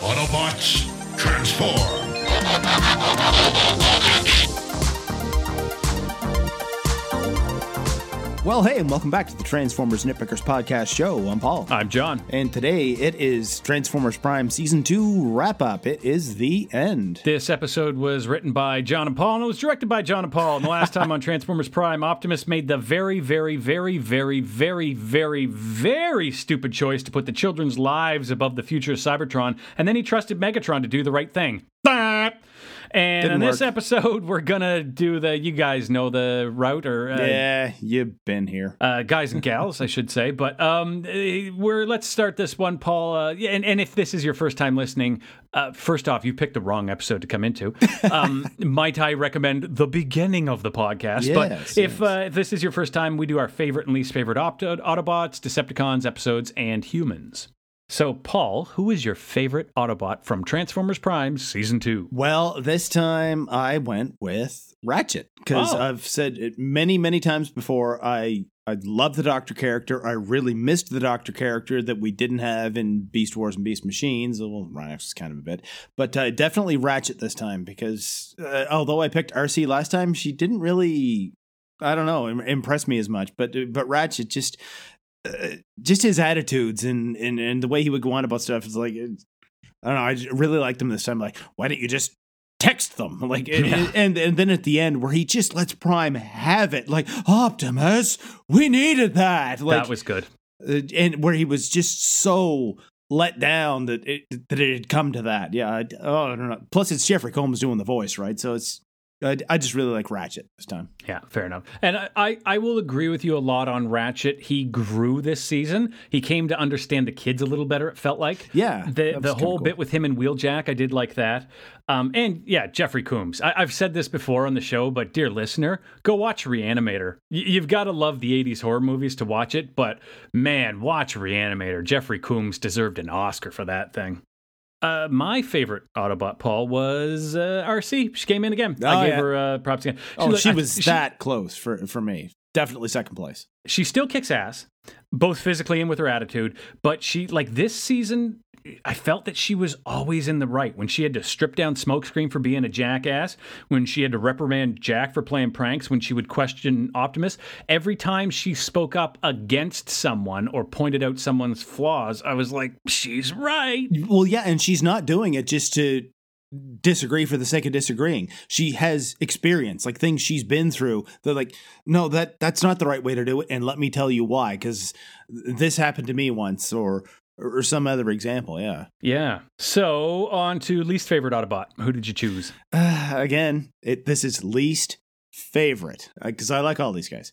Autobots, transform! Well, hey, and welcome back to the Transformers Nitpickers Podcast Show. I'm Paul. I'm John. And today it is Transformers Prime Season 2 wrap up. It is the end. This episode was written by John and Paul and it was directed by John and Paul. And the last time on Transformers Prime, Optimus made the very, very, very, very, very, very, very stupid choice to put the children's lives above the future of Cybertron. And then he trusted Megatron to do the right thing. And Didn't in this work. episode, we're gonna do the you guys know the route or uh, Yeah, you've been here. uh, guys and gals, I should say. But um, eh, we're let's start this one, Paul. Uh, yeah, and, and if this is your first time listening, uh, first off, you picked the wrong episode to come into. Um, might I recommend the beginning of the podcast? but Yes, if, yes. uh, if this is your first time, we do our favorite and least favorite Opto- Autobots, Decepticons episodes, and humans. So, Paul, who is your favorite Autobot from Transformers Prime Season Two? Well, this time I went with Ratchet because Oh. I've said it many, many times before. I I love the Doctor character. I really missed the Doctor character that we didn't have in Beast Wars and Beast Machines. Well, Rhinox is kind of a bit, but uh, definitely Ratchet this time because uh, although I picked Arcee last time, she didn't really. I don't know, impress me as much, but but Ratchet just uh, just his attitudes and, and and the way he would go on about stuff is like I don't know. I really liked him this time. Like, why don't you just text them? Like, and, Yeah. and and then at the end where he just lets Prime have it. Like, Optimus, we needed that. Like, that was good. uh, and where he was just so let down that it that it had come to that. Yeah. I, oh, I don't know. Plus, it's Jeffrey Combs doing the voice, right? So it's. I, I just really like Ratchet this time. Yeah, fair enough. And I, I, I will agree with you a lot on Ratchet. He grew this season. He came to understand the kids a little better, it felt like. Yeah, The the whole cool. bit with him and Wheeljack, I did like that. Um, and yeah, Jeffrey Combs. I, I've said this before on the show, but dear listener, go watch Reanimator. Y- you've got to love the 80s horror movies to watch it, but man, watch Reanimator. Jeffrey Combs deserved an Oscar for that thing. Uh, my favorite Autobot, Paul, was uh, Arcee. She came in again. Oh, I gave yeah. her uh, props again. Oh, look- she I- was that close for for me. Definitely second place. she still kicks ass, both physically and with her attitude. But she, like this season, I felt that she was always in the right. When she had to strip down Smokescreen for being a jackass, when she had to reprimand Jack for playing pranks, when she would question Optimus, every time she spoke up against someone or pointed out someone's flaws, I was like, she's right. Well, yeah, and she's not doing it just to disagree for the sake of disagreeing. She has experience, like things she's been through. They're like, no, that that's not the right way to do it, and let me tell you why. Because this happened to me once, or or some other example. Yeah. Yeah. So on to least favorite Autobot. Who did you choose? Uh, again, it this is least favorite because I like all these guys,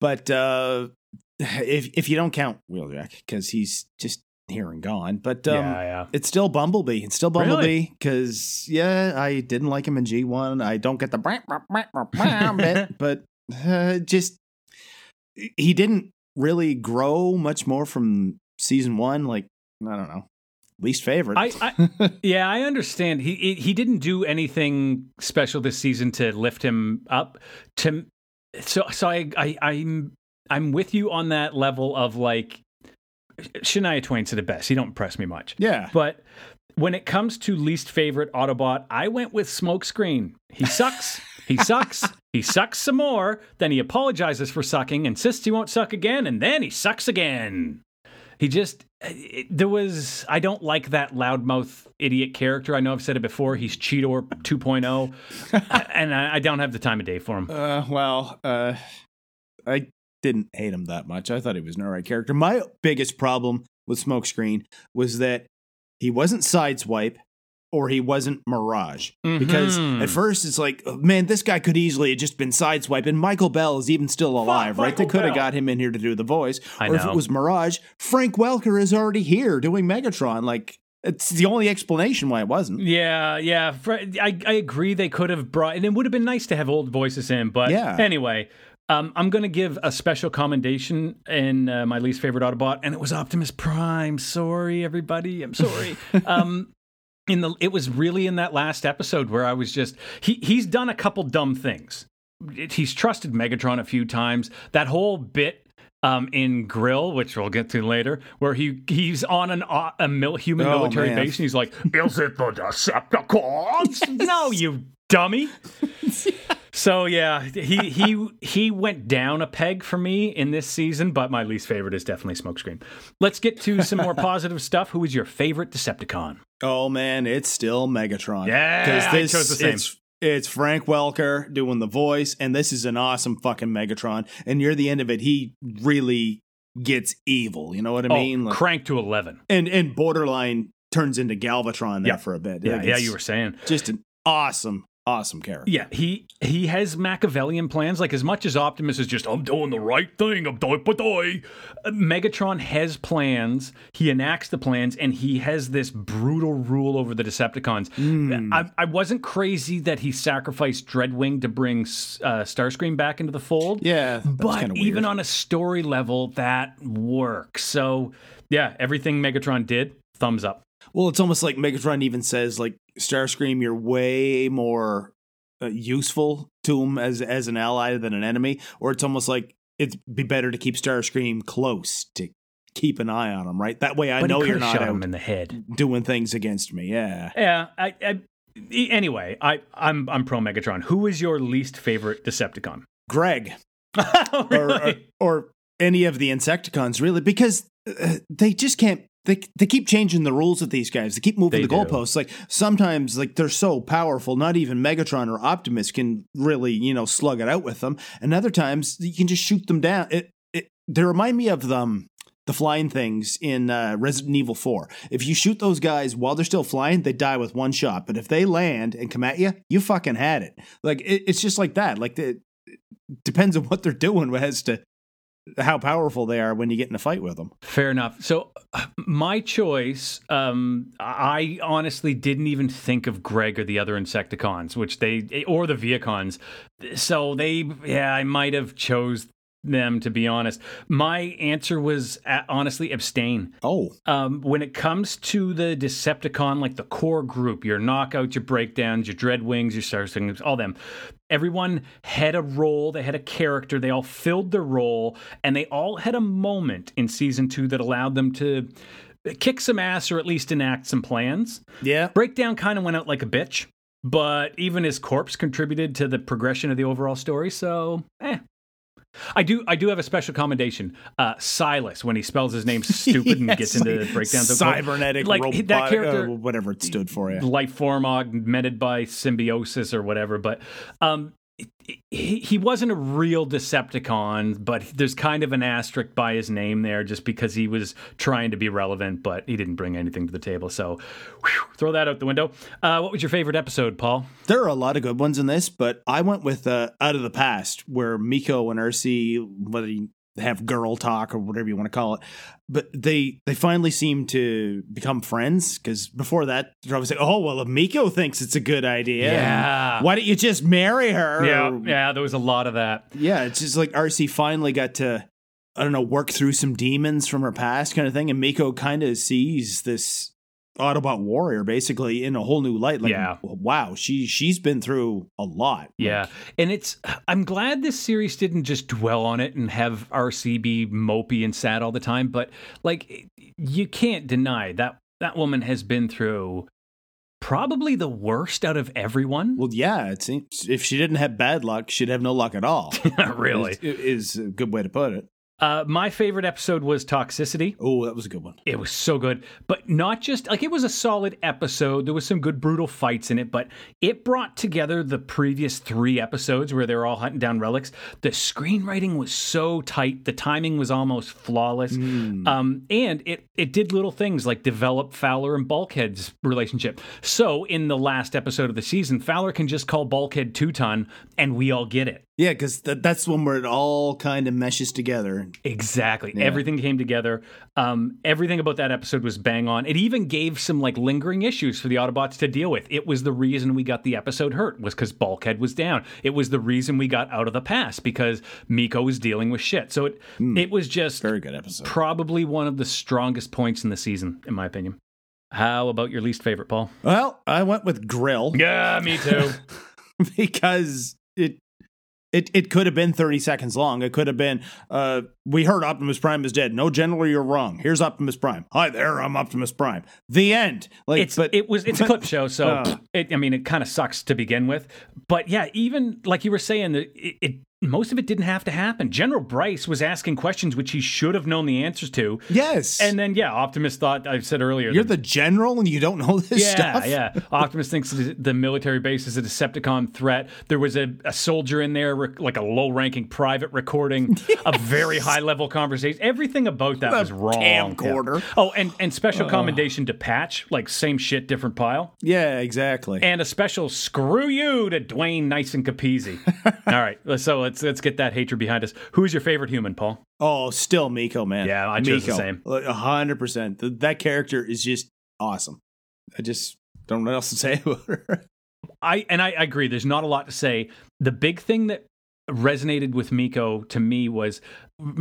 but uh, if if you don't count Wheeljack because he's just here and gone, but um, yeah, yeah. It's still Bumblebee. It's still Bumblebee because yeah, I didn't like him in G one. I don't get the bit, but uh, just he didn't really grow much more from season one. Like I don't know, least favorite. I, I yeah, I understand. He he- he didn't do anything special this season to lift him up. To so so I, I I'm I'm with you on that level of like Shania Twain said it best. He don't impress me much. yeah, But when it comes to least favorite Autobot, I went with Smokescreen. He sucks. he sucks. He sucks some more. Then he apologizes for sucking, insists he won't suck again, and then he sucks again. He just it, there was I don't like that loudmouth idiot character. I know I've said it before. He's Cheetor 2.0, and I, I don't have the time of day for him. Uh, well, uh, I didn't hate him that much. I thought he was an alright character. My biggest problem with Smokescreen was that he wasn't Sideswipe or he wasn't Mirage. Because Mhm. at first it's like, oh, man, this guy could easily have just been Sideswipe, and Michael Bell is even still alive, right? They could have got him in here to do the voice. I or if it was Mirage, Frank Welker is already here doing Megatron. Like, it's the only explanation why it wasn't. Yeah, yeah. I, I agree. They could have brought, and it would have been nice to have old voices in. But Yeah. anyway, um, I'm going to give a special commendation in uh, my least favorite Autobot, and it was Optimus Prime. Sorry, everybody. I'm sorry. um, in the, it was really in that last episode where I was just he he's done a couple dumb things. He's trusted Megatron a few times. That whole bit um, in Grill, which we'll get to later, where he he's on an uh, a mil- human Oh, military man. base and he's like, "Is it the Decepticons?" no, you dummy. So yeah, he he he went down a peg for me in this season, but my least favorite is definitely Smokescreen. Let's get to some more positive stuff. Who is your favorite Decepticon? Oh man, it's still Megatron. Yeah, I chose the same. It's, it's Frank Welker doing the voice, and this is an awesome fucking Megatron. And near the end of it, he really gets evil. You know what I oh, mean? oh, Like- crank to eleven. and and borderline turns into Galvatron there Yeah. for a bit. Yeah, Like, yeah, you were saying. just an awesome, awesome character. Yeah, he he has Machiavellian plans. Like as much as Optimus is just I'm doing the right thing, I'm doing but I. Megatron has plans. He enacts the plans, and he has this brutal rule over the Decepticons. Hmm. I, I wasn't crazy that he sacrificed Dreadwing to bring uh, Starscream back into the fold. Yeah, but even on a story level, that works. So yeah, everything Megatron did, thumbs up. Well, it's almost like Megatron even says, like Starscream, you're way more uh, useful to him as as an ally than an enemy. Or it's almost like it'd be better to keep Starscream close to keep an eye on him, right? That way, I but know you're not shot him in the head. doing things against me. Yeah. Yeah, I, I anyway, I I'm I'm pro Megatron. Who is your least favorite Decepticon? Greg Oh, or, or or any of the Insecticons, really, because uh, they just can't. They, they keep changing the rules with these guys. They keep moving They the goalposts. Like sometimes, like they're so powerful, not even Megatron or Optimus can really, you know, slug it out with them. And other times, you can just shoot them down. It, it they remind me of them, the flying things in uh, Resident Evil Four. If you shoot those guys while they're still flying, they die with one shot. But if they land and come at you, you fucking had it. Like it, it's just like that. Like the, it depends on what they're doing as to how powerful they are when you get in a fight with them. Fair enough. So my choice, um, I honestly didn't even think of Greg or the other Insecticons, which they or the Vehicons. So they, yeah, I might have chose them to be honest. My answer was uh, honestly abstain. Oh, um, when it comes to the Decepticon, like the core group, your knockouts, your breakdowns, your Dreadwings, your Starswings, all them, everyone had a role, they had a character, they all filled their role, and they all had a moment in season two that allowed them to kick some ass or at least enact some plans. yeah. Breakdown kind of went out like a bitch, but even his corpse contributed to the progression of the overall story, so eh. I do I do have a special commendation. Uh, Silas, when he spells his name stupid and Yes, gets into like breakdowns of cybernetic like robot, that character uh, whatever it stood for. Yeah. life form augmented by symbiosis or whatever. But um, he wasn't a real Decepticon, but there's kind of an asterisk by his name there just because he was trying to be relevant, but he didn't bring anything to the table. So whew, throw that out the window. Uh, what was your favorite episode, Paul? There are a lot of good ones in this, but I went with uh, Out of the Past, where Miko and Arcee, have girl talk or whatever you want to call it, but they they finally seem to become friends. Because before that, they're always like, "Oh well, if Miko thinks it's a good idea, Yeah. why don't you just marry her?" Yeah, Or- yeah, there was a lot of that. yeah. It's just like Arcee finally got to, I don't know, work through some demons from her past, kind of thing, and Miko kind of sees this Autobot warrior basically in a whole new light. Like, Yeah. wow, she she's been through a lot. Yeah. And it's, I'm glad this series didn't just dwell on it and have Arcee be mopey and sad all the time. But like, you can't deny that that woman has been through probably the worst out of everyone. Well, yeah, it seems if she didn't have bad luck, she'd have no luck at all. really. is, is a good way to put it. Uh, my favorite episode was Toxicity. Oh, that was a good one. It was so good, but not just like it was a solid episode. There was some good brutal fights in it, but it brought together the previous three episodes where they were all hunting down relics. The screenwriting was so tight, the timing was almost flawless, um, and it it did little things like develop Fowler and Bulkhead's relationship. So in the last episode of the season, Fowler can just call Bulkhead two ton, and we all get it. Yeah, because th- that's when where it all kind of meshes together. Exactly. Everything came together. Um, everything about that episode was bang on. It even gave some like lingering issues for the Autobots to deal with. It was the reason we got the episode hurt was because Bulkhead was down. It was the reason we got out of the past because Miko was dealing with shit. So it it was just Very good episode. probably one of the strongest points in the season, in my opinion. How about your least favorite, Paul? Well, I went with Grill Yeah, me too. because it It it could have been 30 seconds long. It could have been uh we heard Optimus Prime is dead. No general, you're wrong. Here's Optimus Prime. Hi there, I'm Optimus Prime. The end. Like it's but it was it's a clip show, so Uh. it, I mean it kind of sucks to begin with. But yeah, even like you were saying, it, it most of it didn't have to happen. General Bryce was asking questions which he should have known the answers to, Yes. and then yeah, Optimus thought I said earlier you're that- the general and you don't know this yeah, stuff. yeah. Yeah. Optimus thinks the the military base is a Decepticon threat. There was a, a soldier in there, rec- like a low-ranking private, recording a very high-level conversation. Everything about that The was wrong. camcorder. Yeah. Oh, and and special commendation to Patch, like same shit, different pile. Yeah, exactly. And a special screw you to Dwayne Nice and Capizzi. All right, so uh, let's let's get that hatred behind us. Who's your favorite human, Paul? oh, still Miko, man. Yeah, I chose the same. A hundred percent. That character is just awesome. I just don't know what else to say about her. I and I, I agree. There's not a lot to say. The big thing that resonated with Miko to me was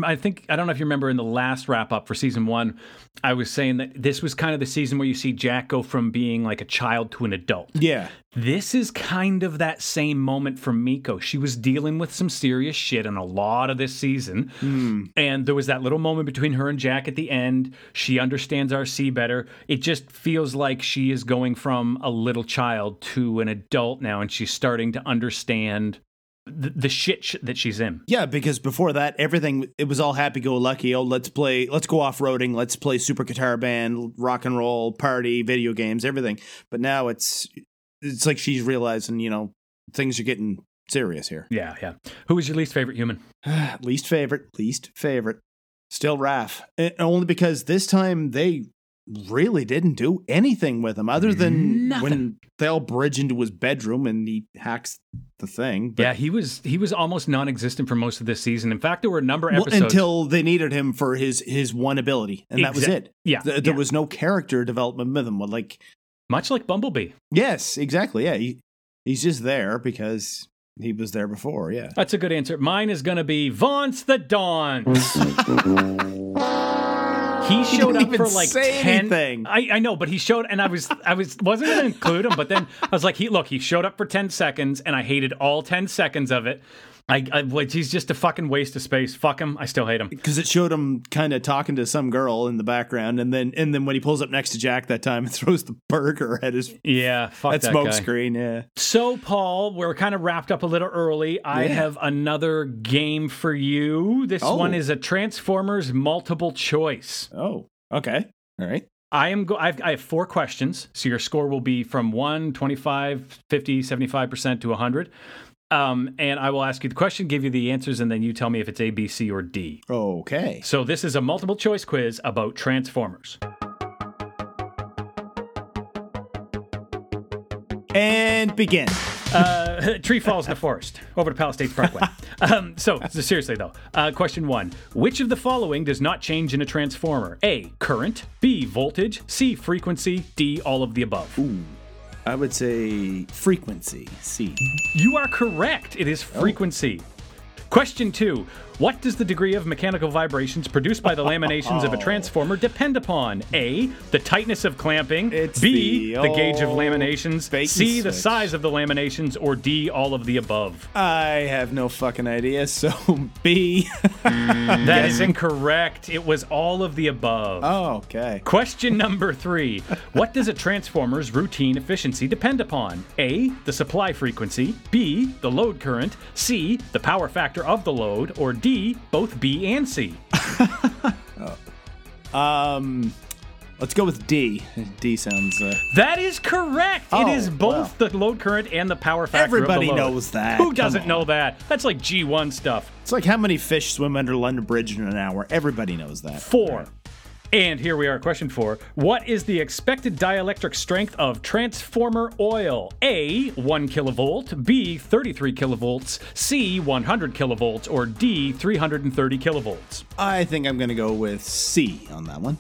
I think I don't know if you remember in the last wrap up for season one, I was saying that this was kind of the season where you see Jack go from being like a child to an adult. Yeah. This is kind of that same moment for Miko. She was dealing with some serious shit in a lot of this season. Hmm. And there was that little moment between her and Jack at the end. She understands Arcee better. It just feels like she is going from a little child to an adult now, and she's starting to understand the, the shit sh- that she's in. Yeah, because before that, everything it was all happy go lucky. Oh, let's play, let's go off roading, let's play super guitar band, rock and roll, party, video games, everything. But now it's it's like she's realizing, you know, things are getting serious here. Yeah, yeah. Who is your least favorite human? least favorite, least favorite, still Raf. Eh, Only because this time they really didn't do anything with him other than Nothing. when they all bridge into his bedroom and he hacks the thing. But yeah, he was he was almost non-existent for most of this season. In fact, there were a number of Well, episodes until they needed him for his his one ability, and that was it. Yeah, Th- there yeah. was no character development with him. Like, much like Bumblebee. yes, exactly. Yeah, he, he's just there because he was there before. Yeah, That's a good answer. Mine is going to be Vaunce the Dawns. he showed didn't up for like ten. anything. I, I know, but he showed, and I was I was wasn't going to include him, but then I was like, he look, he showed up for ten seconds, and I hated all ten seconds of it. I, I like he's just a fucking waste of space. Fuck him. I still hate him. because it showed him kind of talking to some girl in the background, and then and then when he pulls up next to Jack that time and throws the burger at his Yeah, fuck that that, smoke guy. screen. Yeah, So, Paul, we're kind of wrapped up a little early. I Yeah. have another game for you. This Oh. one is a Transformers multiple choice. Oh, okay, all right. I am go I've, I have four questions. So your score will be from 1, 25, 50, 75% to 100. Um, and I will ask you the question, give you the answers, and then you tell me if it's A, B, C, or D. Okay. So this is a multiple choice quiz about Transformers. And begin. Uh, tree falls in the forest over to Palisades Parkway. um, so, so seriously though, uh, question one: Which of the following does not change in a transformer? A. Current. B. Voltage. C. Frequency. D. All of the above. I would say frequency. C. You are correct. It is oh. frequency. Question two. What does the degree of mechanical vibrations produced by the laminations of a oh. transformer depend upon? A. The tightness of clamping. It's B. the The, gauge of laminations. C. The size of the laminations. Or D. All of the above. I have no fucking idea. So B. Hmm. That is incorrect. It was all of the above. oh, okay. Question number three. What does a transformer's routine efficiency depend upon? A. The supply frequency. B. The load current. C. The power factor of the load. Or D. Both B and C. Um, let's go with D. D sounds. Uh, That is correct. Oh, it is both the load current and the power factor. Everybody of the load. knows that. Who doesn't know that? That's like G1 stuff. it's like how many fish swim under London Bridge in an hour. Everybody knows that. Four. And here we are, question four. What is the expected dielectric strength of transformer oil? A, 1 kilovolt, B, 33 kilovolts, C, 100 kilovolts, or D, 330 kilovolts? I think I'm gonna go with C on that one.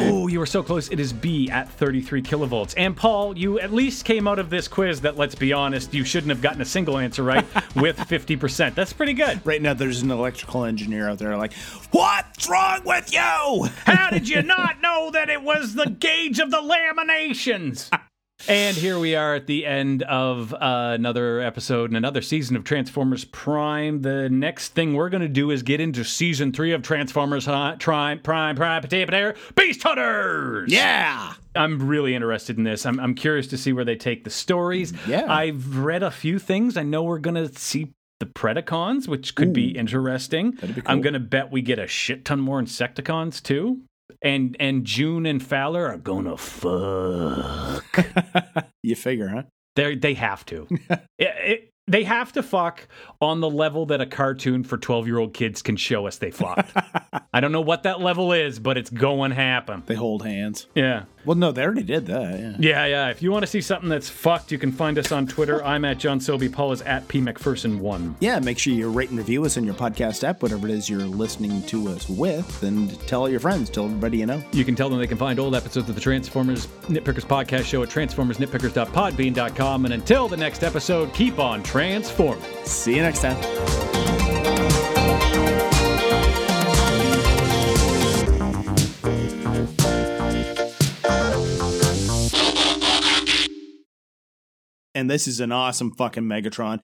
Oh, you were so close. It is B at 33 kilovolts. And Paul, you at least came out of this quiz that, let's be honest, you shouldn't have gotten a single answer right with 50%. That's pretty good. Right now, there's an electrical engineer out there like, "What's wrong with you?" How did you not know that it was the gauge of the laminations? And here we are at the end of uh, another episode and another season of Transformers Prime. The next thing we're going to do is get into season three of Transformers Hi- Prime, Prime, Prime, Potato, Potato, Beast Hunters! Yeah. I'm really interested in this. I'm, I'm curious to see where they take the stories. Yeah. I've read a few things. I know we're going to see the Predacons, which could be interesting. Be I'm going to bet we get a shit ton more Insecticons too. And and June and Fowler are gonna fuck. You figure, huh? They they have to. It- it- they have to fuck on the level that a cartoon for 12 year old kids can show us they fucked. I don't know what that level is, but it's going to happen. They hold hands. Yeah. Well, no, they already did that. Yeah. Yeah, yeah. If you want to see something that's fucked, you can find us on Twitter. I'm at John Sobey. Paul is at P McPherson1. Yeah, make sure you rate and review us in your podcast app, whatever it is you're listening to us with, and tell all your friends, tell everybody you know. You can tell them they can find old episodes of the Transformers Nitpickers podcast show at transformersnitpickers.podbean.com. And until the next episode, keep on transforming. See you next time. And this is an awesome fucking Megatron.